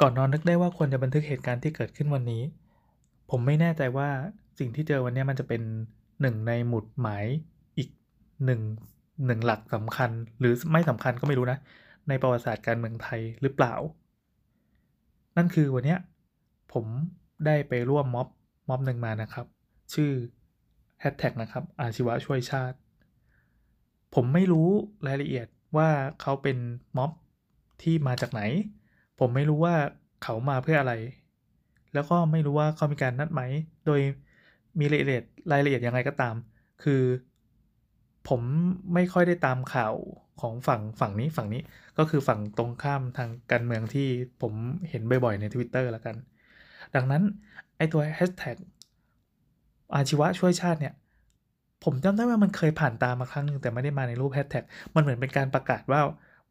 ก่อนนอนนึกได้ว่าควรจะบันทึกเหตุการณ์ที่เกิดขึ้นวันนี้ ผมไม่แน่ใจว่าสิ่งที่เจอวันนี้มันจะเป็นหนึ่งในหมุดหมายอีกหนึ่งหนึ่งหลักสำคัญ หรือไม่สำคัญก็ไม่รู้นะ ในประวัติศาสตร์การเมืองไทยหรือเปล่า นั่นคือวันนี้ผมได้ไปร่วมม็อบม็อบหนึ่งมานะครับ ชื่อแฮชแท็กนะครับ อาชีวะช่วยชาติ ผมไม่รู้รายละเอียดว่าเขาเป็นม็อบที่มาจากไหน ผมไม่รู้ว่าเขามาเพื่ออะไร แล้วก็ไม่รู้ว่าเขามีการนัดไหม โดยมีรายละเอียดรายละเอียดยังไงก็ตาม คือ ผมไม่ค่อยได้ตามข่าวของฝั่งฝั่งนี้ฝั่งนี้ก็คือฝั่งตรงข้ามทางการเมืองที่ผมเห็นบ่อยๆใน Twitter แล้วกัน ดังนั้น ไอตัวแฮชแท็กอาชีวะช่วยชาติเนี่ย ผมจำได้ว่ามันเคยผ่านตามาครั้งนึงแต่ไม่ได้มาในรูปแฮชแท็กมันเหมือนเป็นการประกาศว่า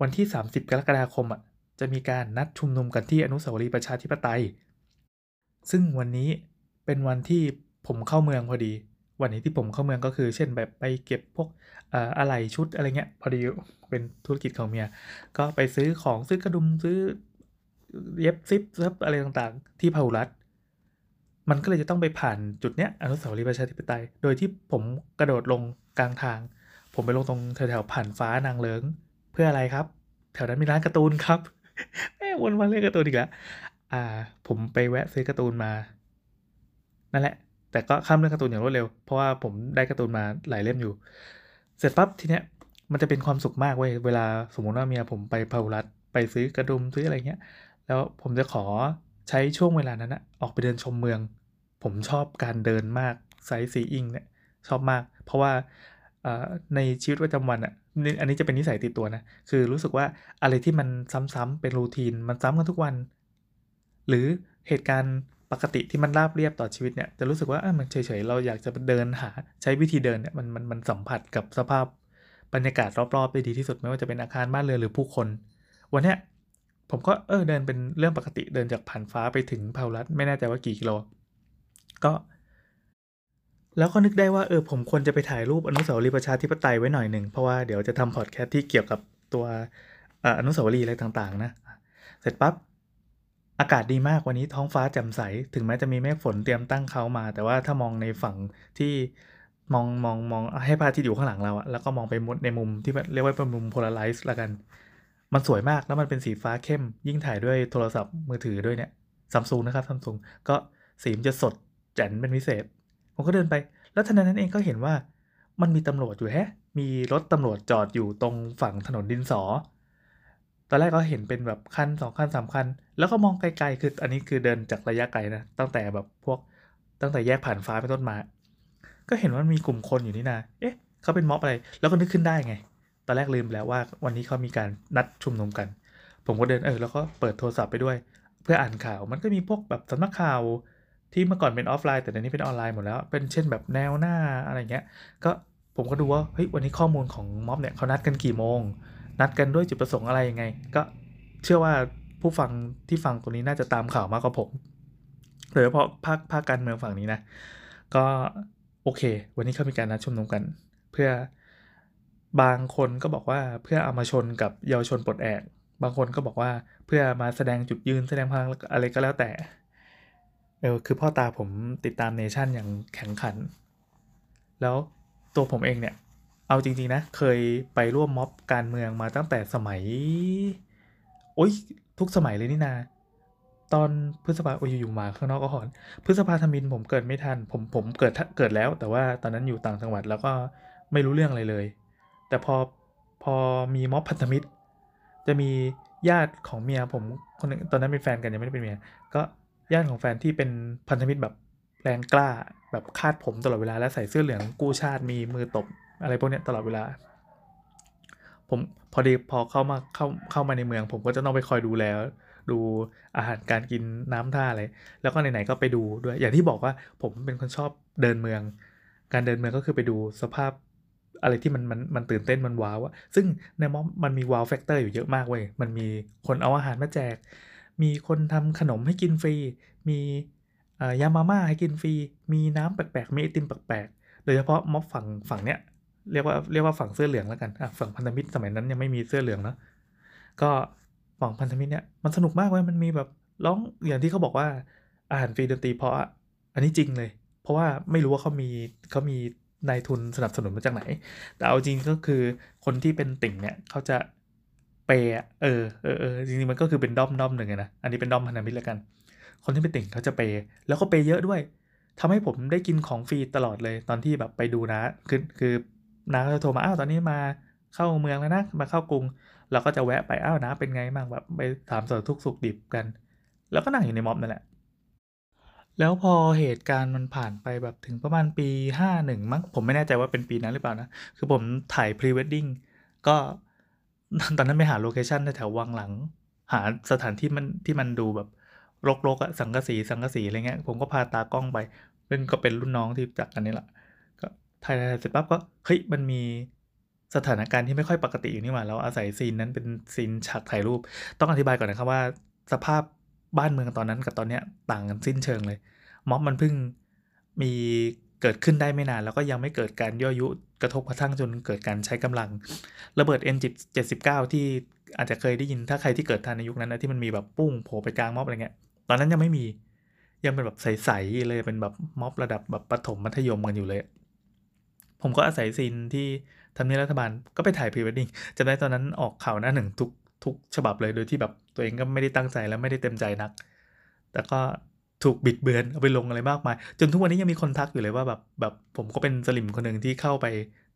วันที่ 30 กรกฎาคมอะ จะมีการนัดชุมนุมกันที่อนุสาวรีย์ประชาธิปไตย ซึ่งวันนี้เป็นวันที่ผมเข้าเมืองพอดี วันนี้ที่ผมเข้าเมืองก็คือ เช่นแบบไปเก็บพวกอะไหล่ชุดอะไรเงี้ยพอดีเป็นธุรกิจของเมีย ก็ไปซื้อของซื้อกระดุมซื้อเย็บซิปเซิบอะไรต่างๆ ที่พาหุรัฐมันก็เลยจะต้องไปผ่านจุดเนี้ยอนุสาวรีย์ประชาธิปไตย โดยที่ผมกระโดดลงกลางทาง ผมไปลงตรงแถวๆผ่านฟ้านางเลิง เพื่ออะไรครับ แถวนั้นมีร้านการ์ตูนครับ แม่วนมาเล่นการ์ตูนอีกแล้วอ่า ผมไปแวะซื้อการ์ตูนมา นั่นแหละ แต่ก็ข้ามเรื่องการ์ตูนอย่างรวดเร็ว เพราะว่าผมได้การ์ตูนมาหลายเล่มอยู่ เสร็จปั๊บทีเนี้ย มันจะเป็นความสุขมากเว้ย เวลาสมมติว่าเมียผมไปพาหุรัฐไปซื้อกระดุมซื้ออะไรเงี้ย แล้วผมจะขอใช้ช่วงเวลานั้นนะออกไปเดินชมเมือง ผมชอบการเดินมากไซส์ซีอิงเนี่ยชอบมาก เพราะว่า ในชีวิตประจำวันอะอันนี้จะเป็นนิสัยติดตัวนะ คือรู้สึกว่าอะไรที่มันซ้ำๆเป็นรูทีน มันซ้ำกันทุกวัน หรือเหตุการณ์ปกติที่มันราบเรียบต่อชีวิตเนี่ย จะรู้สึกว่ามันเฉยๆ เราอยากจะเดินหาใช้วิธีเดินเนี่ยมันมันมันสัมผัสกับสภาพบรรยากาศรอบๆได้ดีที่สุดไม่ว่าจะเป็นอาคารบ้านเรือนหรือผู้คน วันเนี้ยผมก็เออเดินเป็นเรื่องปกติเดินจากผ่านฟ้าไปถึงเพารัตไม่แน่ใจว่ากี่กิโล ก็ แล้วก็นึกได้ว่าเออผมควรจะไปถ่ายรูปอนุสาวรีย์ประชาธิปไตยไว้หน่อยหนึ่งเพราะว่าเดี๋ยวจะทำพอดแคสต์ที่เกี่ยวกับตัวอนุสาวรีย์อะไรต่างๆนะ เสร็จปับ๊บอากาศดีมากวันนี้ท้องฟ้าแจ่มใส ถึงแม้จะมีเมฆฝนเตรียมตั้งเขามา แต่ว่าถ้ามองในฝั่งที่มองมองมองให้พระอาทิตย์อยู่ข้างหลังเราอะแล้วก็มองไปมุดในมุมที่เรียกว่าเป็นมุมโพลาไรซ์ละกัน มันสวยมากแล้วมันเป็นสีฟ้าเข้ม ยิ่งถ่ายด้วยโทรศัพท์มือถือด้วยเนี่ยซัมซุงนะครับซัมซุงก็สีมันจะสดแจ๋นเป็นพิเศษ ผมก็เดินไป แล้วทันใดนั้นเองก็เห็นว่ามันมีตำรวจอยู่แฮะ มีรถตำรวจจอดอยู่ตรงฝั่งถนนดินสอ ตอนแรกก็เห็นเป็นแบบคันสองคันสามคัน แล้วก็มองไกลๆ คืออันนี้คือเดินจากระยะไกลนะ ตั้งแต่แบบพวกตั้งแต่แยกผ่านฟ้าไปต้นมา ก็เห็นว่ามีกลุ่มคนอยู่นี่นะ เอ๊ะ เขาเป็นม็อบอะไร แล้วก็นึกขึ้นได้ไง ตอนแรกลืมแล้วว่าวันนี้เขามีการนัดชุมนุมกัน ผมก็เดินเออแล้วก็เปิดโทรศัพท์ไปด้วย เพื่ออ่านข่าว มันก็มีพวกแบบสำนักข่าว ที่เมื่อก่อนเป็นออฟไลน์แต่เดี๋ยวนี้เป็นออนไลน์หมดแล้ว เป็นเช่นแบบแนวหน้าอะไรเงี้ย ก็ผมก็ดูว่าเฮ้ยวันนี้ข้อมูลของม็อบเนี่ยเขานัดกันกี่โมง นัดกันด้วยจุดประสงค์อะไรยังไง ก็เชื่อว่าผู้ฟังที่ฟังตัวนี้น่าจะตามข่าวมากกว่าผมโดยเฉพาะภาคภาคการเมืองฝั่งนี้นะ ก็โอเค วันนี้เขามีการนัดชุมนุมกัน เพื่อบางคนก็บอกว่าเพื่อเอามาชนกับเยาวชนปลดแอก บางคนก็บอกว่าเพื่อมาแสดงจุดยืนแสดงพลังอะไรก็แล้วแต่ เออคือพ่อตาผมติดตามเนชั่นอย่างแข็งขัน แล้วตัวผมเองเนี่ย เอาจริง ๆ นะ เคยไปร่วมม็อบการเมืองมาตั้งแต่สมัย โอ้ยทุกสมัยเลยนี่นา ตอนพฤษภาโอ้ยอยู่มาข้างนอกก็หอน พฤษภาธมินผมเกิดไม่ทัน ผมผมเกิดเกิดแล้ว แต่ว่าตอนนั้นอยู่ต่างจังหวัดแล้วก็ไม่รู้เรื่องอะไรเลย แต่พอพอมีม็อบพันธมิตร จะมีญาติของเมียผมคนนึงตอนนั้นเป็นแฟนกันยังไม่ได้เป็นเมีย ก็ ญาติของแฟนที่เป็นพันธมิตรแบบแรงกล้าแบบคาดผมตลอดเวลาและใส่เสื้อเหลืองกู้ชาติมีมือตบอะไรพวกนี้ตลอดเวลา ผมพอดีพอเข้ามาเข้าเข้ามาในเมือง ผมก็จะต้องไปคอยดูแลดูอาหารการกินน้ำท่าอะไรแล้วก็ไหนๆก็ไปดูด้วย อย่างที่บอกว่าผมเป็นคนชอบเดินเมือง การเดินเมืองก็คือไปดูสภาพอะไรที่มันมันมันตื่นเต้นมัน wow อะซึ่งในม็อบมันมี wow factor อยู่เยอะมากเว้ยมันมีคนเอาอาหารมาแจก มีคนทำขนมให้กินฟรี มียามาม่าให้กินฟรี มีน้ำแปลกๆ มีไอติมแปลกๆ โดยเฉพาะม็อบฝั่งฝั่งเนี้ยเรียกว่าเรียกว่าฝั่งเสื้อเหลืองแล้วกันฝั่งพันธมิตรสมัยนั้นยังไม่มีเสื้อเหลืองเนาะก็ฝั่งพันธมิตรเนี่ยมันสนุกมากเลยมันมีแบบร้องอย่างที่เขาบอกว่าอาหารฟรีดนตรีเพราะอะอันนี้จริงเลย เพราะว่าไม่รู้ว่าเขามีเขามีนายทุนสนับสนุนมาจากไหน แต่เอาจริงก็คือคนที่เป็นติ่งเนี่ยเขาจะ เปย์อะเออเออเออจริงๆมันก็คือเป็นด้อมด้อมหนึ่งนะ อันนี้เป็นด้อมพันธมิตรแล้วกัน คนที่เป็นติ่งเขาจะเปย์แล้วก็เปย์เยอะด้วยทำให้ผมได้กินของฟรีตลอดเลย ตอนที่แบบไปดูนะ คือคือน้าจะโทรมาอ้าวตอนนี้มาเข้าเมืองแล้วนะ มาเข้ากรุง เราก็จะแวะไปอ้าวนะเป็นไงบ้างแบบไปถามสารทุกข์สุกดิบกัน แล้วก็นั่งอยู่ในม็อบนั่นแหละ แล้วพอเหตุการณ์มันผ่านไปแบบถึงประมาณปี 51 มั้งผมไม่แน่ใจว่าเป็นปีนั้นหรือเปล่านะ คือผมถ่ายพรีเวดดิ้งก็ ตอนนั้นไปหา location แถววังหลัง หาสถานที่มันที่มันดูแบบรกๆอะสังกะสีสังกะสีอะไรเงี้ย ผมก็พาตากล้องไปเป็นก็เป็นรุ่นน้องที่จากกันนี่แหละก็ถ่ายๆเสร็จปั๊บก็เฮ้ยมันมีสถานการณ์ที่ไม่ค่อยปกติอยู่นี่หว่าเราอาศัยซีนนั้นเป็นซีนฉากถ่ายรูป ต้องอธิบายก่อนนะครับว่า สภาพบ้านเมืองตอนนั้นกับตอนเนี้ยต่างกันสิ้นเชิงเลยม็อบมันเพิ่งมี เกิดขึ้นได้ไม่นานแล้วก็ยังไม่เกิดการย่อยุกระทบกระทั่งจนเกิดการใช้กำลัง ระเบิด N79 ที่อาจจะเคยได้ยินถ้าใครที่เกิดทันในยุคนั้นนะที่มันมีแบบปุ้งโผล่ไปกลางม็อบอะไรเงี้ยตอนนั้นยังไม่มียังเป็นแบบใสๆเลยเป็นแบบม็อบระดับแบบประถมมัธยมกันอยู่เลย ผมก็อาศัยซีนที่ทำเนียบรัฐบาลก็ไปถ่ายพรีเวดดิ้งจำได้ตอนนั้นออกข่าวหน้าหนึ่งทุกทุกฉบับเลยโดยที่แบบตัวเองก็ไม่ได้ตั้งใจและไม่ได้เต็มใจนัก แต่ก็ ถูกบิดเบือนเอาไปลงอะไรมากมาย จนทุกวันนี้ยังมีคนทักอยู่เลยว่าแบบแบบผมก็เป็นสลิมคนหนึ่งที่เข้าไป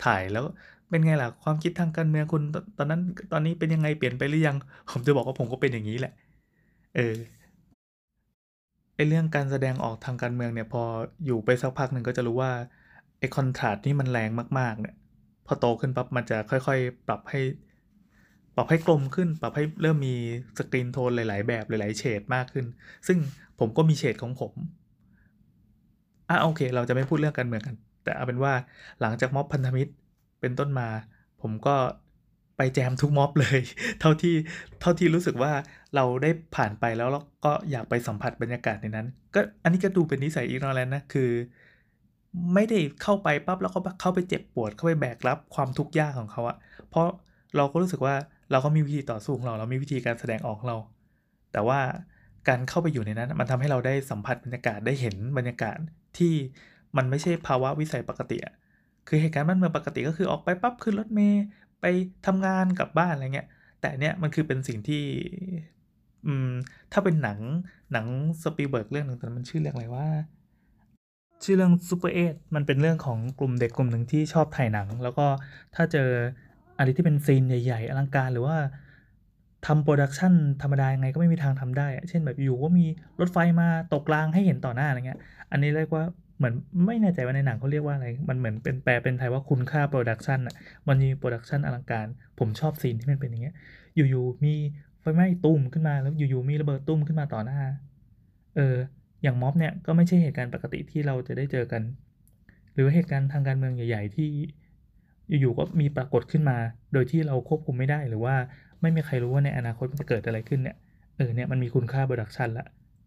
ถ่ายแล้วเป็นไงล่ะความคิดทางการเมืองคุณตอนนั้นตอนนี้เป็นยังไงเปลี่ยนไปหรือยัง ผมจะบอกว่าผมก็เป็นอย่างนี้แหละ เออไอเรื่องการแสดงออกทางการเมืองเนี่ยพออยู่ไปสักพักหนึ่งก็จะรู้ว่าไอคอนทราสต์นี่มันแรงมากๆเนี่ยพอโตขึ้นปั๊บมันจะค่อยๆ ปรับให้ ปรับให้กลมขึ้น ปรับให้เริ่มมีสกรีนโทนหลาย ๆ แบบหลายๆเฉดมากขึ้น ซึ่ง ผมก็มีเฉดของผมอะโอเค เราจะไม่พูดเรื่องการเมืองกัน แต่เอาเป็นว่าหลังจากม็อบพันธมิตรเป็นต้นมา ผมก็ไปแจมทุกม็อบเลย เท่าที่เท่าที่รู้สึกว่าเราได้ผ่านไปแล้วเราก็อยากไปสัมผัสบรรยากาศในนั้น ก็อันนี้ก็ดูเป็นนิสัยอีกนอแล้วนะคือ ไม่ได้เข้าไปปั๊บแล้วก็เข้าไปเจ็บปวดเข้าไปแบกรับความทุกข์ยากของเขาอะเพราะเราก็รู้สึกว่าเราก็มีวิธีต่อสู้ของเราเรามีวิธีการแสดงออกของเรา แต่ว่า การเข้าไปอยู่ในนั้น มันทำให้เราได้สัมผัสบรรยากาศได้เห็นบรรยากาศที่มันไม่ใช่ภาวะวิสัยปกติคือเหตุการณ์บ้านเมืองปกติก็คือออกไปปั๊บขึ้นรถเมล์ไปทำงานกลับบ้านอะไรเงี้ย แต่เนี้ยมันคือเป็นสิ่งที่อืมถ้าเป็นหนังหนังสปีลเบิร์กเรื่องหนึ่งแต่มันชื่อเรื่องอะไรวะ ชื่อเรื่องซูเปอร์เอมันเป็นเรื่องของกลุ่มเด็กกลุ่มหนึ่งที่ชอบถ่ายหนัง แล้วก็ถ้าเจออะไรที่เป็น scene ใหญ่ ๆ อลังการหรือว่า ทำ production ธรรมดายังไงก็ไม่มีทางทำได้ เช่นแบบอยู่ก็มีรถไฟมาตกรางให้เห็นต่อหน้าอะไรเงี้ย อันนี้เรียกว่าเหมือนไม่แน่ใจว่าในหนังเขาเรียกว่าอะไร มันเหมือนเป็นแปลเป็นไทยว่าคุณค่า production อะ มันมี production อลังการ ผมชอบ scene ที่มันเป็นอย่างเงี้ย อยู่ๆมีไฟไหม้ตู้มขึ้นมาแล้วอยู่ๆมีระเบิดตู้มขึ้นมาต่อหน้า เออ อย่างม็อบเนี่ยก็ไม่ใช่เหตุการณ์ปกติที่เราจะได้เจอกัน หรือเหตุการณ์ทางการเมืองใหญ่ ๆ ที่อยู่ๆก็มีปรากฏขึ้นมา โดยที่เราควบคุมไม่ได้หรือว่า ไม่มีใครรู้ว่าในอนาคตมันจะเกิดอะไรขึ้นเนี่ย เออเนี่ยมันมีคุณค่า production ละ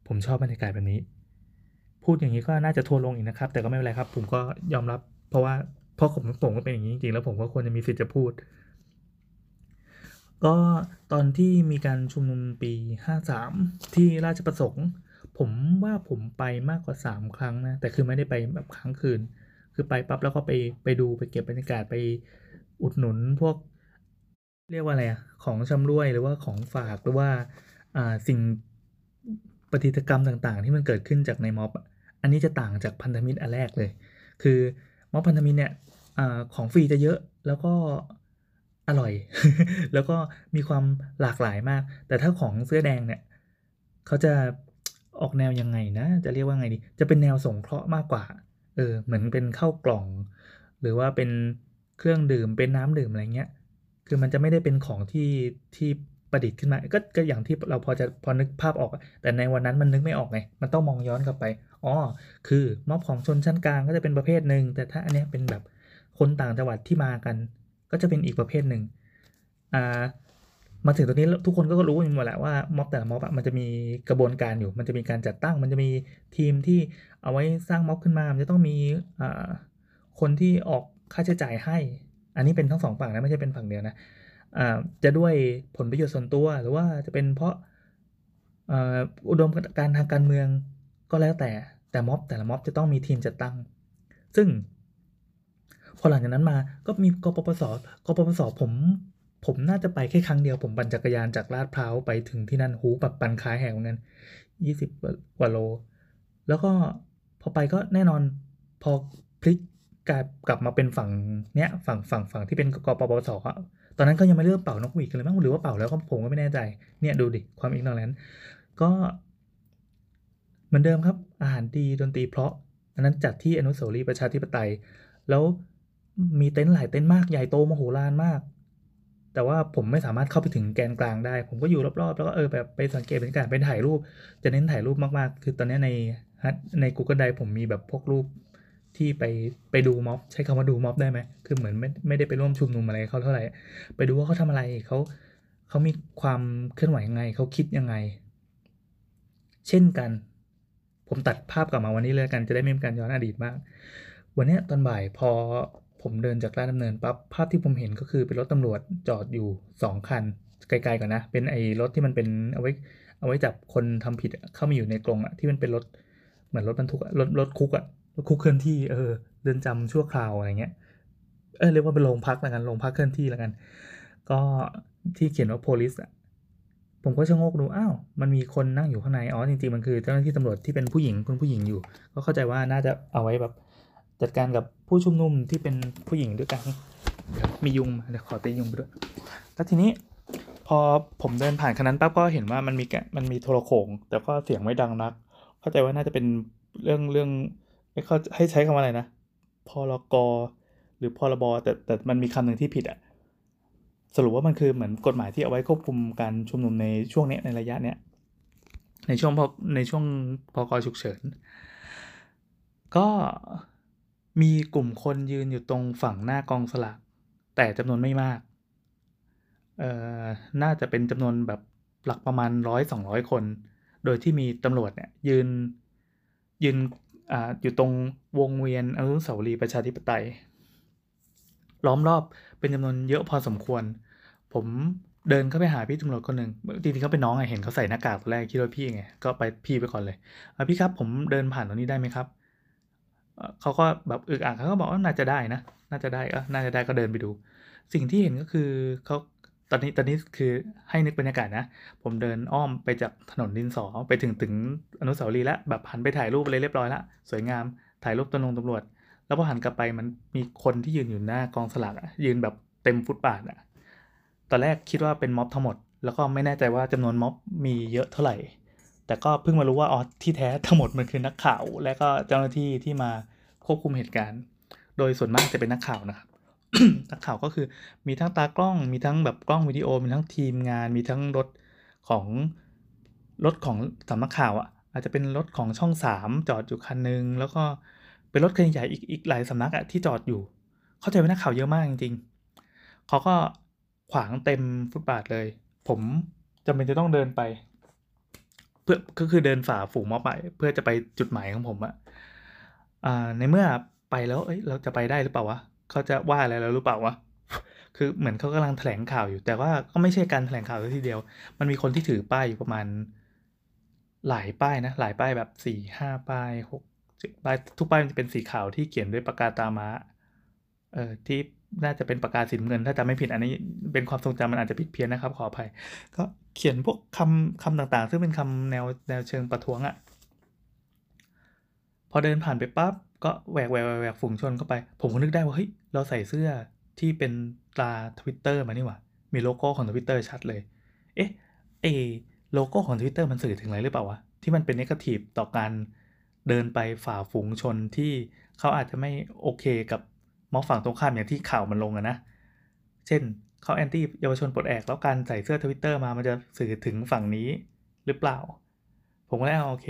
ผมชอบบรรยากาศแบบนี้ พูดอย่างนี้ก็น่าจะทัวลงอีกนะครับ แต่ก็ไม่เป็นไรครับ ผมก็ยอมรับ เพราะว่าเพราะผมผมก็เป็นอย่างนี้จริงๆ แล้วผมก็ควรจะมีสิทธิ์จะพูด ก็ตอนที่มีการชุมนุมปี 53 ที่ราชประสงค์ ผมว่าผมไปมากกว่า 3 ครั้งนะ แต่คือไม่ได้ไปแบบครั้งคืน คือไปปั๊บแล้วก็ไปไปดูไปเก็บบรรยากาศไปอุดหนุนพวก เรียกว่าอะไรอะของชำร่วยหรือว่าของฝากหรือว่าอ่าสิ่งปฏิกรรมต่างๆ ที่มันเกิดขึ้นจากในม็อบ อันนี้จะต่างจากพันธมิตรอันแรกเลย คือม็อบพันธมิตรเนี่ยอาของฟรีจะเยอะแล้วก็อร่อย แล้วก็มีความหลากหลายมาก แต่ถ้าของเสื้อแดงเนี่ยเขาจะออกแนวยังไงนะ จะเรียกว่าไงดี จะเป็นแนวสงเคราะห์มากกว่า เออ เหมือนเป็นข้าวกล่อง หรือว่าเป็นเครื่องดื่ม เป็นน้ำดื่มอะไรเงี้ย คือมันจะไม่ได้เป็นของที่ที่ประดิษฐ์ขึ้นมา ก็ก็อย่างที่เราพอจะพอนึกภาพออก แต่ในวันนั้นมันนึกไม่ออกไง มันต้องมองย้อนกลับไป อ๋อ คือม็อบของชนชั้นกลางก็จะเป็นประเภทหนึ่ง แต่ถ้าอันนี้เป็นแบบคนต่างจังหวัดที่มากัน ก็จะเป็นอีกประเภทหนึ่ง อ่า มาถึงตรงนี้ทุกคนก็รู้กันหมดแหละว่าม็อบแต่ละม็อบมันจะมีกระบวนการอยู่ มันจะมีการจัดตั้ง มันจะมีทีมที่เอาไว้สร้างม็อบขึ้นมา มันจะต้องมีอ่าคนที่ออกค่าใช้จ่ายให้ อันนี้เป็นทั้งสองฝั่งนะไม่ใช่เป็นฝั่งเดียวนะจะด้วยผลประโยชน์ส่วนตัวหรือว่าจะเป็นเพราะอุดมการทางการเมืองก็แล้วแต่แต่ม็อบแต่ละม็อบจะต้องมีทีมจัดตั้ง ซึ่งพอหลังจากนั้นมาก็มีกปปสกปปสผมผมน่าจะไปแค่ครั้งเดียวผมปั่นจักรยานจากลาดพร้าวไปถึงที่นั่นหูแบบปั่นขายแหงเหมือนกันยี่สิบกว่าโล แล้วก็พอไปก็แน่นอนพอพลิก กลายกลับมาเป็นฝั่งเนี้ยฝั่งฝั่งฝั่งที่เป็นกปปสอะตอนนั้นก็ยังไม่เริ่มเป่านกหวีดกันเลยมั้งหรือว่าเป่าแล้วก็ผมก็ไม่แน่ใจ เนี่ยดูดิความอีกนอแลนก็เหมือนเดิมครับ อาหารดีดนตรีเพราะอันนั้นจัดที่อนุสาวรีย์ประชาธิปไตย แล้วมีเต็นท์หลายเต็นท์มากใหญ่โตมโหฬารมาก แต่ว่าผมไม่สามารถเข้าไปถึงแกนกลางได้ ผมก็อยู่รอบๆ แล้วก็เออแบบไปสังเกตบรรยากาศไปถ่ายรูป จะเน้นถ่ายรูปมากๆ คือตอนนี้ในใน Google Drive ผมมีแบบพวกรูป ที่ไปไปดูม็อบใช้คำว่าดูม็อบได้ไหมคือเหมือนไม่ไม่ได้ไปร่วมชุมนุมอะไรเขาเท่าไหร่ ไปดูว่าเขาทำอะไรเขาเขามีความเคลื่อนไหวยังไงเขาคิดยังไง เช่นกัน ผมตัดภาพกลับมาวันนี้เลยกันจะได้ไม่มีการย้อนอดีตมาก วันนี้ตอนบ่ายพอผมเดินจากลาดดำเนินปั๊บภาพที่ผมเห็นก็คือเป็นรถตำรวจจอดอยู่ 2 คัน ไกลๆก่อนนะ เป็นไอ้รถที่มันเป็นเอาไว้เอาไว้จับคนทำผิดเข้ามาอยู่ในกรงอะที่มันเป็นรถเหมือนรถบรรทุกรถรถคุกอะ คุกเคลื่อนที่เออเดินจำชั่วคราวอะไรเงี้ยเออเรียกว่าเป็นโรงพักล้วกันโรงพักเคลื่อนที่ล้วกัน ก็ที่เขียนว่า police อะผมก็ชะโงกดู อ้าว มันมีคนนั่งอยู่ข้างใน อ๋อ จริงๆ มันคือเจ้าหน้าที่ตำรวจที่เป็นผู้หญิงคุณผู้หญิงอยู่ ก็เข้าใจว่าน่าจะเอาไว้แบบจัดการกับผู้ชุมนุมที่เป็นผู้หญิงด้วยกัน มียุงเดี๋ยวขอตียุงไปด้วย แล้วทีนี้พอผมเดินผ่านคันนั้นปั๊บก็เห็นว่ามันมีแกมันมีโทรโขงแต่ก็เสียงไม่ดังนัก เข้าใจว่าน่าจะเป็นเรื่องเรื่อง เขาให้ใช้คำว่าอะไรนะพรกหรือพรบแต่แต่มันมีคำหนึ่งที่ผิดอะสรุปว่ามันคือเหมือนกฎหมายที่เอาไว้ควบคุมการชุมนุมในช่วงนี้ในระยะเนี้ยในช่วงพในช่วงพกฉุกเฉิน ก็มีกลุ่มคนยืนอยู่ตรงฝั่งหน้ากองสลากแต่จำนวนไม่มากเอ่อน่าจะเป็นจำนวนแบบหลักประมาณร้อยสองร้อยคน โดยที่มีตำรวจเนี่ยยืนยืน ออยู่ตรงวงเวียนอนุสาวรีย์ประชาธิปไตย ล้อมรอบเป็นจำนวนเยอะพอสมควร ผมเดินเข้าไปหาพี่ตำรวจคนหนึ่งจริงๆเขาเป็นน้องไงเห็นเขาใส่หน้ากากตอนแรกคิดว่าพี่ไงก็ไปพี่ไปก่อนเลยพี่ครับผมเดินผ่านตรงนี้ได้ไหมครับเขาก็แบบอึกอักเขาก็บอกว่าน่าจะได้นะ น่าจะได้ก็น่าจะได้ก็เดินไปดู สิ่งที่เห็นก็คือเขา ตอนนี้ตอนนี้คือให้นึกบรรยากาศนะ ผมเดินอ้อมไปจากถนนดินสอไปถึงถึงอนุสาวรีย์แล้วแบบหันไปถ่ายรูปอะไรเรียบร้อยล้วสวยงามถ่ายรูปตำรวจตำรวจ แล้วพอหันกลับไปมันมีคนที่ยืนอยู่หน้ากองสลากยืนแบบเต็มฟุตบาทอะตอนแรกคิดว่าเป็นม็อบทั้งหมด แล้วก็ไม่แน่ใจว่าจำนวนม็อบมีเยอะเท่าไหร่ แต่ก็เพิ่งมารู้ว่าอ๋อที่แท้ทั้งหมดมันคือนักข่าว และก็เจ้าหน้าที่ที่มาควบคุมเหตุการณ์ โดยส่วนมากจะเป็นนักข่าวนะครับ นักข่าวก็คือมีทั้งตากล้อง มีทั้งแบบกล้องวิดีโอ มีทั้งทีมงาน มีทั้งรถของรถของสำนักข่าวอะ อาจจะเป็นรถของช่องสามจอดอยู่คันนึง แล้วก็เป็นรถคันใหญ่อีกอีกหลายสำนักอะที่จอดอยู่ เข้าใจว่านักข่าวเยอะมากจริงๆเขาก็ขวางเต็มฟุตบาทเลย ผมจำเป็นจะต้องเดินไป เพื่อก็คือเดินฝ่าฝูงม็อบไป เพื่อจะไปจุดหมายของผมอะอ่าในเมื่อไปแล้วเอ้ยเราจะไปได้หรือเปล่าวะ เขาจะว่าอะไรเราหรือเปล่าวะคือเหมือนเขากำลังแถลงข่าวอยู่ แต่ว่าก็ไม่ใช่การแถลงข่าวทีเดียว มันมีคนที่ถือป้ายอยู่ประมาณ หลายป้ายนะ หลายป้ายแบบสี่ห้าป้ายหกเจ็ดป้ายทุกป้ายมันจะเป็นสีขาวที่เขียนด้วยปากกาตามาเอ่อที่น่าจะเป็นปากกาสีเงิน ถ้าจำไม่ผิดอันนี้เป็นความทรงจำมันอาจจะผิดเพี้ยนนะครับขออภัย ก็เขียนพวกคำคำต่างๆ ซึ่งเป็นคำแนวแนวเชิงประท้วงอะ่ะพอเดินผ่านไปปั๊บ ก็แหวกแหวกแหวกฝูงชนเข้าไป ผมก็นึกได้ว่าเฮ้ยเราใส่เสื้อที่เป็นตราทวิตเตอร์มานี่หว่า มีโลโก้ของทวิตเตอร์ชัดเลย เอ๊ะเอโลโก้ของทวิตเตอร์มันสื่อถึงอะไรหรือเปล่าวะ ที่มันเป็น negative ต่อการเดินไปฝ่าฝูงชนที่เขาอาจจะไม่โอเคกับม็อบฝั่งตรงข้ามอย่างที่ข่าวมันลงอะนะ เช่นเขา anti เยาวชนปลดแอกแล้วการใส่เสื้อทวิตเตอร์มามันจะสื่อถึงฝั่งนี้หรือเปล่า ผมก็เลยเอาโอเค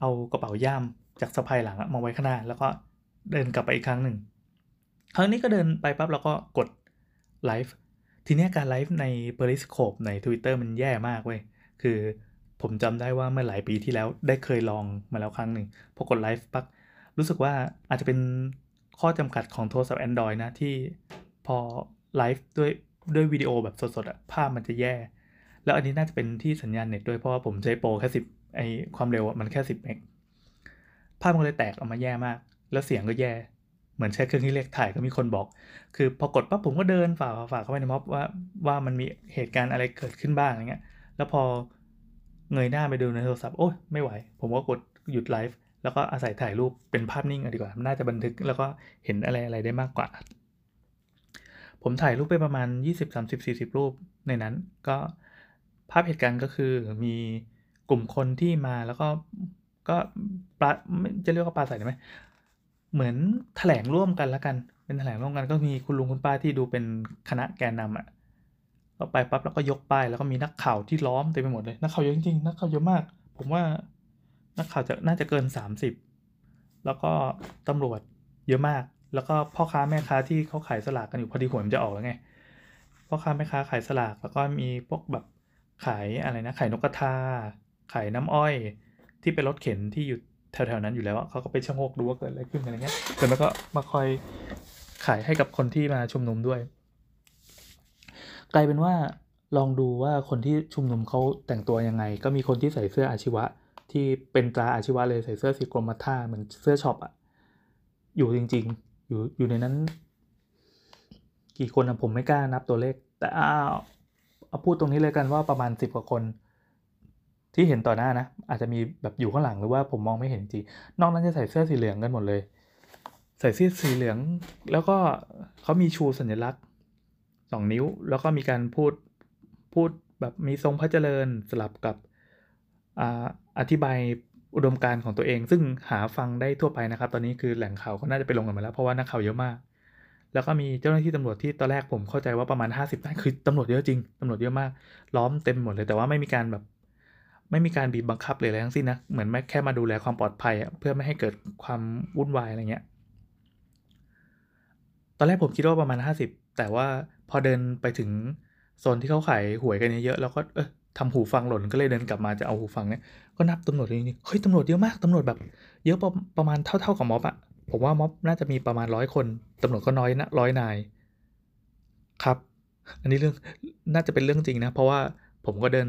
เอากระเป๋าย่าม จากสะพายหลังมาไว้ข้างหน้า แล้วก็เดินกลับไปอีกครั้งหนึ่ง ครั้งนี้ก็เดินไปปั๊บแล้วก็กดไลฟ์ทีนี้การไลฟ์ใน Periscope ใน Twitter มันแย่มากเว้ย คือผมจำได้ว่าเมื่อหลายปีที่แล้วได้เคยลองมาแล้วครั้งหนึ่งพอกดไลฟ์ปั๊บรู้สึกว่าอาจจะเป็นข้อจำกัดของโทรศัพท์ Android นะ ที่พอไลฟ์ด้วยด้วยวิดีโอแบบสดๆอะภาพมันจะแย่ แล้วอันนี้น่าจะเป็นที่สัญญาณเน็ตด้วยเพราะว่าผมใช้โปรแค่สิบไอความเร็วมันแค่สิบเมก ภาพมันเลยแตกออกมาแย่มาก แล้วเสียงก็แย่เหมือนใช้เครื่องที่เรียกถ่ายก็มีคนบอก คือพอกดปั๊บผมก็เดินฝ่าฝ่าเข้าไปในม็อบว่าว่ามันมีเหตุการณ์อะไรเกิดขึ้นบ้างอย่างเงี้ย แล้วพอเงยหน้าไปดูในโทรศัพท์โอ้ยไม่ไหว ผมก็กดหยุดไลฟ์แล้วก็อาศัยถ่ายรูปเป็นภาพนิ่งดีกว่า น่าจะบันทึกแล้วก็เห็นอะไรอะไรได้มากกว่า ผมถ่ายรูปไปประมาณ 20 30 40 รูปในนั้น ก็ภาพเหตุการณ์ก็คือมีกลุ่มคนที่มาแล้วก็ ก็ปลาจะเรียกว่าปลาใสได้ไหมเหมือนแถลงร่วมกันแล้วกัน เป็นแถลงร่วมกันก็มีคุณลุงคุณป้าที่ดูเป็นคณะแกนนำอะ่ะก็ไปปั๊บแล้วก็ยกป้ายแล้วก็มีนักข่าวที่ล้อมเต็มไปหมดเลยนักข่าวเยอะจริงๆนักข่าวเยอะมาก ผมว่านักข่าวจะน่าจะเกิน 30 แล้วก็ตำรวจเยอะมาก แล้วก็พ่อค้าแม่ค้าที่เขาขายสลากกันอยู่พอดีหวยมันจะออกแล้วไงพ่อค้าแม่ค้าขายสลากแล้วก็มีพวกแบบขายอะไรนะขายนกกระทาขายน้ำอ้อย ที่เป็นรถเข็นที่อยู่แถวๆนั้นอยู่แล้วเขาก็ไปชะโงกดูว่าเกิดอะไรขึ้นอะไรเงี้ยแต่แล้วก็มาคอยขายให้กับคนที่มาชุมนุมด้วย กลายเป็นว่าลองดูว่าคนที่ชุมนุมเขาแต่งตัวยังไง ก็มีคนที่ใส่เสื้ออาชีวะ ที่เป็นตราอาชีวะเลยใส่เสื้อสีกรมท่าเหมือนเสื้อช็อปอะอยู่จริง ๆ อยู่อยู่ในนั้น กี่คนนะผมไม่กล้านับตัวเลข แต่อ้าวเอาพูดตรงนี้เลยกันว่าประมาณสิบกว่าคน ที่เห็นต่อหน้านะ อาจจะมีแบบอยู่ข้างหลังหรือว่าผมมองไม่เห็นจริงนอกนั้นจะใส่เสื้อสีเหลืองกันหมดเลย ใส่เสื้อสีเหลือง แล้วก็เขามีชูสัญลักษณ์สองนิ้ว แล้วก็มีการพูดพูดแบบมีทรงพระเจริญสลับกับออธิบายอุดมการณ์ของตัวเอง ซึ่งหาฟังได้ทั่วไปนะครับ ตอนนี้คือแหล่งข่าวก็น่าจะไปลงกันมาแล้วเพราะว่านักข่าวเยอะมาก แล้วก็มีเจ้าหน้าที่ตำรวจที่ตอนแรกผมเข้าใจว่าประมาณ 50นายคือตำรวจเยอะจริงตำรวจเยอะมาก ล้อมเต็มหมดเลยแต่ว่าไม่มีการแบบ ไม่มีการบีบบังคับเลยอะไรทั้งสิ้นนะ เหมือนแค่มาดูแลความปลอดภัยเพื่อไม่ให้เกิดความวุ่นวายอะไรเงี้ย ตอนแรกผมคิดว่าประมาณ 50 แต่ว่าพอเดินไปถึงโซนที่เขาขายหวยกันเยอะแล้วก็เออทำหูฟังหล่นก็เลยเดินกลับมาจะเอาหูฟังเนี่ย ก็นับตำรวจเลยนี่เฮ้ยตำรวจเยอะมากตำรวจแบบ เยอะประประมาณเท่าๆกับม็อบอะผมว่าม็อบน่าจะมีประมาณร้อยคนตำรวจก็น้อยนะร้อยนาย ครับ อันนี้เรื่องน่าจะเป็นเรื่องจริงนะ เพราะว่าผมก็เดิน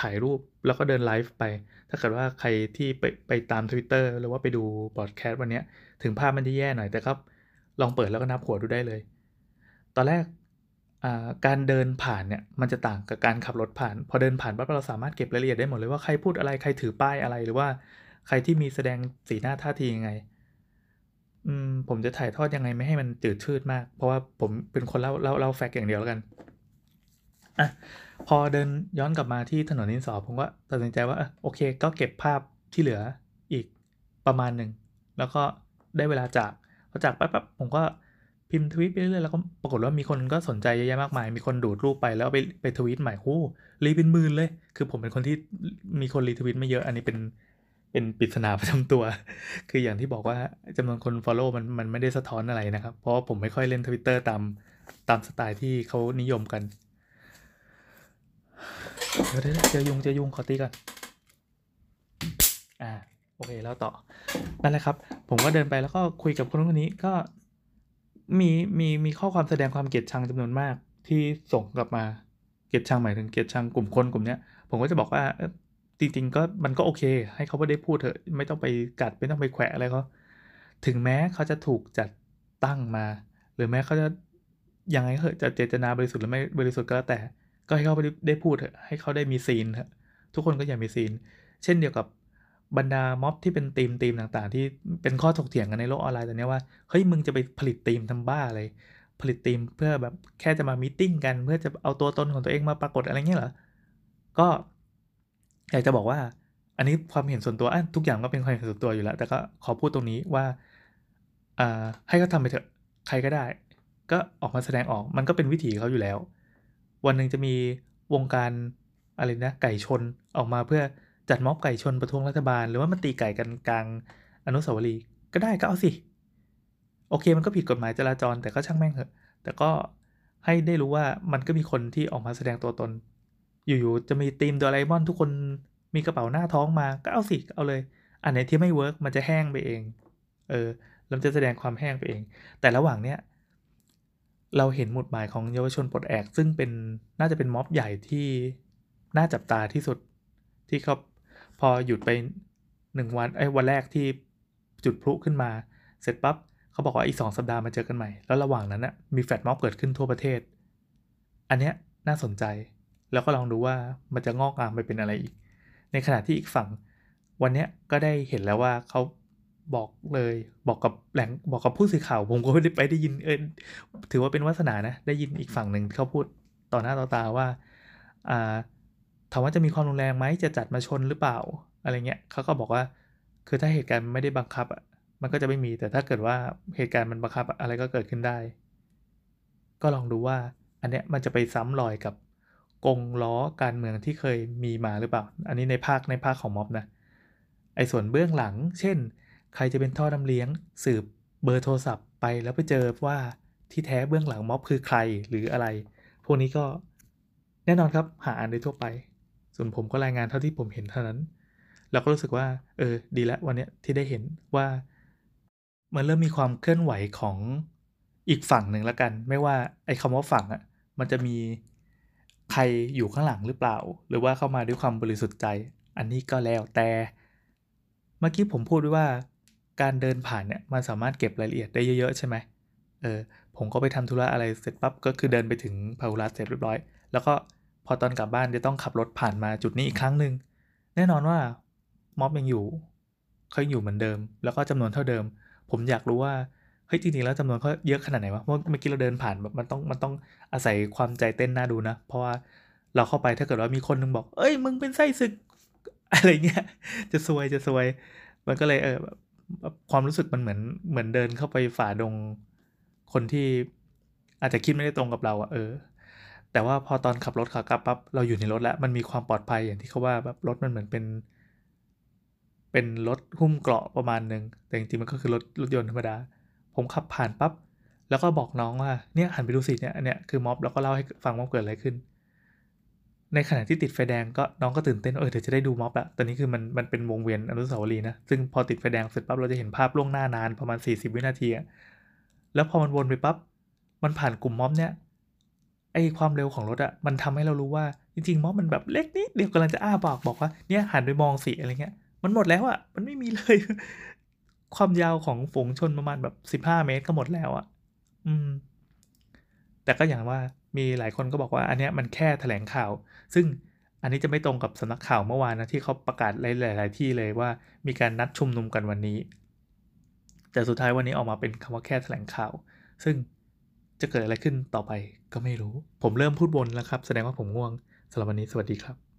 ถ่ายรูปแล้วก็เดินไลฟ์ไป ถ้าเกิดว่าใครที่ไปไปตาม Twitter หรือว่าไปดูบอดแคสต์วันนี้ถึงภาพมันจะแย่หน่อยแต่ครับ ลองเปิดแล้วก็นับหัวดูได้เลย ตอนแรกการเดินผ่านเนี่ยมันจะต่างกับการขับรถผ่าน พอเดินผ่านปั๊บเราสามารถเก็บรายละเอียดได้หมดเลยว่าใครพูดอะไรใครถือป้ายอะไรหรือว่าใครที่มีแสดงสีหน้าท่าทียังไงอืมผมจะถ่ายทอดยังไงไม่ให้มันจืดชืดมาก เพราะว่าผมเป็นคนเล่าเล่าเล่าแฟกต์อย่างเดียวแล้วกันอะ พอเดินย้อนกลับมาที่ถนนนินสอผมก็ตัดสินใจว่าโอเค ก็เก็บภาพที่เหลืออีกประมาณหนึ่ง แล้วก็ได้เวลาจากพอจากปั๊บปั๊บผมก็พิมพ์ทวิตไปเรื่อยๆแล้วก็ปรากฏว่ามีคนก็สนใจเยอะแยะมากมาย มีคนดูดรูปไปแล้วไปไปทวิตใหม่โอ้รีเป็นหมื่นเลย คือผมเป็นคนที่มีคนรีทวิตไม่เยอะ อันนี้เป็นเป็นปริศนาประจำตัว คืออย่างที่บอกว่าจำนวนคน Follow มันมันไม่ได้สะท้อนอะไรนะครับ เพราะว่าผมไม่ค่อยเล่นทวิตเตอร์ตามตามสไตล์ที่เขานิยมกัน เดี๋ยวเจอยุงเจอยุงขอตีก่อน อ่า โอเค แล้วต่อ นั่นแหละครับ ผมก็เดินไปแล้วก็คุยกับคนคนนี้ก็มีมีมีข้อความแสดงความเกลียดชังจำนวนมากที่ส่งกลับมา เกลียดชังหมายถึงเกลียดชังกลุ่มคนกลุ่มเนี้ย ผมก็จะบอกว่าจริงๆก็มันก็โอเค ให้เขาไม่ได้พูดเถอะ ไม่ต้องไปกัดไม่ต้องไปแขวะอะไรเขาถึงแม้เขาจะถูกจัดตั้งมา หรือแม้เขาจะยังไงเหอะจะเจตนาบริสุทธิ์หรือไม่บริสุทธิ์ก็แล้วแต่ ก็ให้เขาได้พูดเถอะให้เขาได้มี scene เถอะทุกคนก็อยากมี scene เช่นเดียวกับบรรดาม็อบที่เป็น theme theme ต่างๆ ที่เป็นข้อถกเถียงกันในโลกออนไลน์ตอนนี้ว่าเฮ้ยมึงจะไปผลิตทีมทำบ้าอะไรผลิตทีมเพื่อแบบแค่จะมา meeting กัน เพื่อจะเอาตัวตนของตัวเองมาปรากฏอะไรเงี้ยเหรอก็อยากจะบอกว่า อันนี้ความเห็นส่วนตัวอะทุกอย่างก็เป็นความเห็นส่วนตัวอยู่แล้ว แต่ก็ขอพูดตรงนี้ว่าอ่าให้เขาทาไปเถอะใครก็ได้ ก็ออกมาแสดงออกมันก็เป็นวิถีเขาอยู่แล้ว วันหนึ่งจะมีวงการอะไรนะไก่ชนออกมาเพื่อจัดม็อบไก่ชนประท้วงรัฐบาล หรือว่ามันตีไก่กันกลางอนุสาวรีย์ก็ได้ก็เอาสิ โอเคมันก็ผิดกฎหมายจราจรแต่ก็ช่างแม่งเถอะ แต่ก็ให้ได้รู้ว่ามันก็มีคนที่ออกมาแสดงตัวตน อยู่ๆจะมีทีมโดราเอมอนทุกคนมีกระเป๋าหน้าท้องมาก็เอาสิเอาเลย อันไหนที่ไม่ work มันจะแห้งไปเอง เออเราจะแสดงความแห้งไปเอง แต่ระหว่างเนี้ย เราเห็นหมุดหมายของเยาวชนปลดแอก ซึ่งเป็นน่าจะเป็นม็อบใหญ่ที่น่าจับตาที่สุดที่เขาพอหยุดไปหนึ่งวันไอ้วันแรกที่จุดพลุขึ้นมา เสร็จปั๊บเขาบอกว่าอีกสองสัปดาห์มาเจอกันใหม่ แล้วระหว่างนั้นน่ะมี flash mob เกิดขึ้นทั่วประเทศ อันเนี้ยน่าสนใจแล้วก็ลองดูว่ามันจะงอกงามไปเป็นอะไรอีก ในขณะที่อีกฝั่ง วันเนี้ยก็ได้เห็นแล้วว่าเขา บอกเลยบอกกับแหล่งบอกกับผู้สื่อข่าว ผมก็ไม่ได้ไปได้ยินเออถือว่าเป็นวาสนานะ ได้ยินอีกฝั่งหนึ่งเขาพูดต่อหน้าต่อตาว่าอ่าถามว่าจะมีความรุนแรงไหมจะจัดมาชนหรือเปล่าอะไรเงี้ยเขาก็บอกว่า คือถ้าเหตุการณ์ไม่ได้บังคับอะมันก็จะไม่มีแต่ถ้าเกิดว่าเหตุการณ์มันบังคับอะอะไรก็เกิดขึ้นได้ ก็ลองดูว่า อันเนี้ยมันจะไปซ้ำรอยกับกงล้อการเมืองที่เคยมีมาหรือเปล่า อันนี้ในภาคในภาคของม็อบนะไอ้ส่วนเบื้องหลัง เช่น ใครจะเป็นท่อน้ำเลี้ยง สืบเบอร์โทรศัพท์ไปแล้วไปเจอว่าที่แท้เบื้องหลังม็อบคือใครหรืออะไร พวกนี้ก็แน่นอนครับหาอ่านได้ทั่วไป ส่วนผมก็รายงานเท่าที่ผมเห็นเท่านั้นแล้วก็รู้สึกว่า เออ ดีแล้ววันนี้ที่ได้เห็นว่า มันเริ่มมีความเคลื่อนไหวของอีกฝั่งหนึ่งแล้วกัน ไม่ว่าไอ้คำว่าฝั่งอะ่ะ มันจะมีใครอยู่ข้างหลังหรือเปล่า หรือว่าเข้ามาด้วยความบริสุทธิ์ใจ อันนี้ก็แล้วแต่ เมื่อกี้ผมพูดด้วยว่า การเดินผ่านเนี่ยมันสามารถเก็บรายละเอียดได้เยอะๆใช่ไหมเออผมก็ไปทำธุระอะไรเสร็จปั๊บก็คือเดินไปถึงพาหุรัสเสร็จเรียบร้อย แล้วก็พอตอนกลับบ้านจะต้องขับรถผ่านมาจุดนี้อีกครั้งหนึ่งแน่นอนว่าม็อบยังอยู่เขายังอยู่เหมือนเดิม แล้วก็จำนวนเท่าเดิม ผมอยากรู้ว่าเฮ้ยจริงๆแล้วจำนวนเขาเยอะขนาดไหนวะเมื่อกี้เราเดินผ่านแบบมันต้องมันต้องอาศัยความใจเต้นน่าดูนะ เพราะว่าเราเข้าไปถ้าเกิดว่ามีคนนึงบอก เอ้ยมึงเป็นไส้ศึก อะไรเงี้ยจะซวยจะซวย มันก็เลยเออแบบ ความรู้สึกมันเหมือนเหมือนเดินเข้าไปฝ่าดงคนที่อาจจะคิดไม่ได้ตรงกับเราอะเออ แต่ว่าพอตอนขับรถขากลับปั๊บเราอยู่ในรถแล้ว มันมีความปลอดภัยอย่างที่เขาว่าแบบรถมันเหมือนเป็น เป็นรถหุ้มเกราะประมาณหนึ่งแต่จริงๆมันก็คือรถรถยนต์ธรรมดา ผมขับผ่านปั๊บแล้วก็บอกน้องว่าเนี่ยหันไปดูสิเนี่ยเนี้ยคือม็อบแล้วก็เล่าให้ฟังว่าเกิดอะไรขึ้น ในขณะที่ติดไฟแดงก็น้องก็ตื่นเต้นเออเดี๋ยวจะได้ดูม็อบละตอนนี้คือมันมันเป็นวงเวียนอนุสาวรีย์นะ ซึ่งพอติดไฟแดงเสร็จปั๊บเราจะเห็นภาพล่วงหน้านานประมาณ 40 วินาทีอะแล้วพอมันวนไปปั๊บมันผ่านกลุ่มม็อบเนี่ยไอความเร็วของรถอะมันทำให้เรารู้ว่าจริงๆม็อบมันแบบเล็กนิดเดียวกำลังจะอ้าปากบอกว่าเนี่ยหันไปมองสิอะไรเงี้ย มันหมดแล้วอะมันไม่มีเลย ความยาวของฝูงชนประมาณแบบสิบห้าเมตรก็หมดแล้วอะอืม แต่ก็อย่างว่า มีหลายคนก็บอกว่าอันนี้มันแค่แถลงข่าว ซึ่งอันนี้จะไม่ตรงกับสำนักข่าวเมื่อวานนะที่เขาประกาศหลาย ๆ ที่เลยว่ามีการนัดชุมนุมกันวันนี้ แต่สุดท้ายวันนี้ออกมาเป็นคำว่าแค่แถลงข่าว ซึ่งจะเกิดอะไรขึ้นต่อไปก็ไม่รู้ ผมเริ่มพูดบนแล้วครับ แสดงว่าผมง่วงสำหรับวันนี้สวัสดีครับ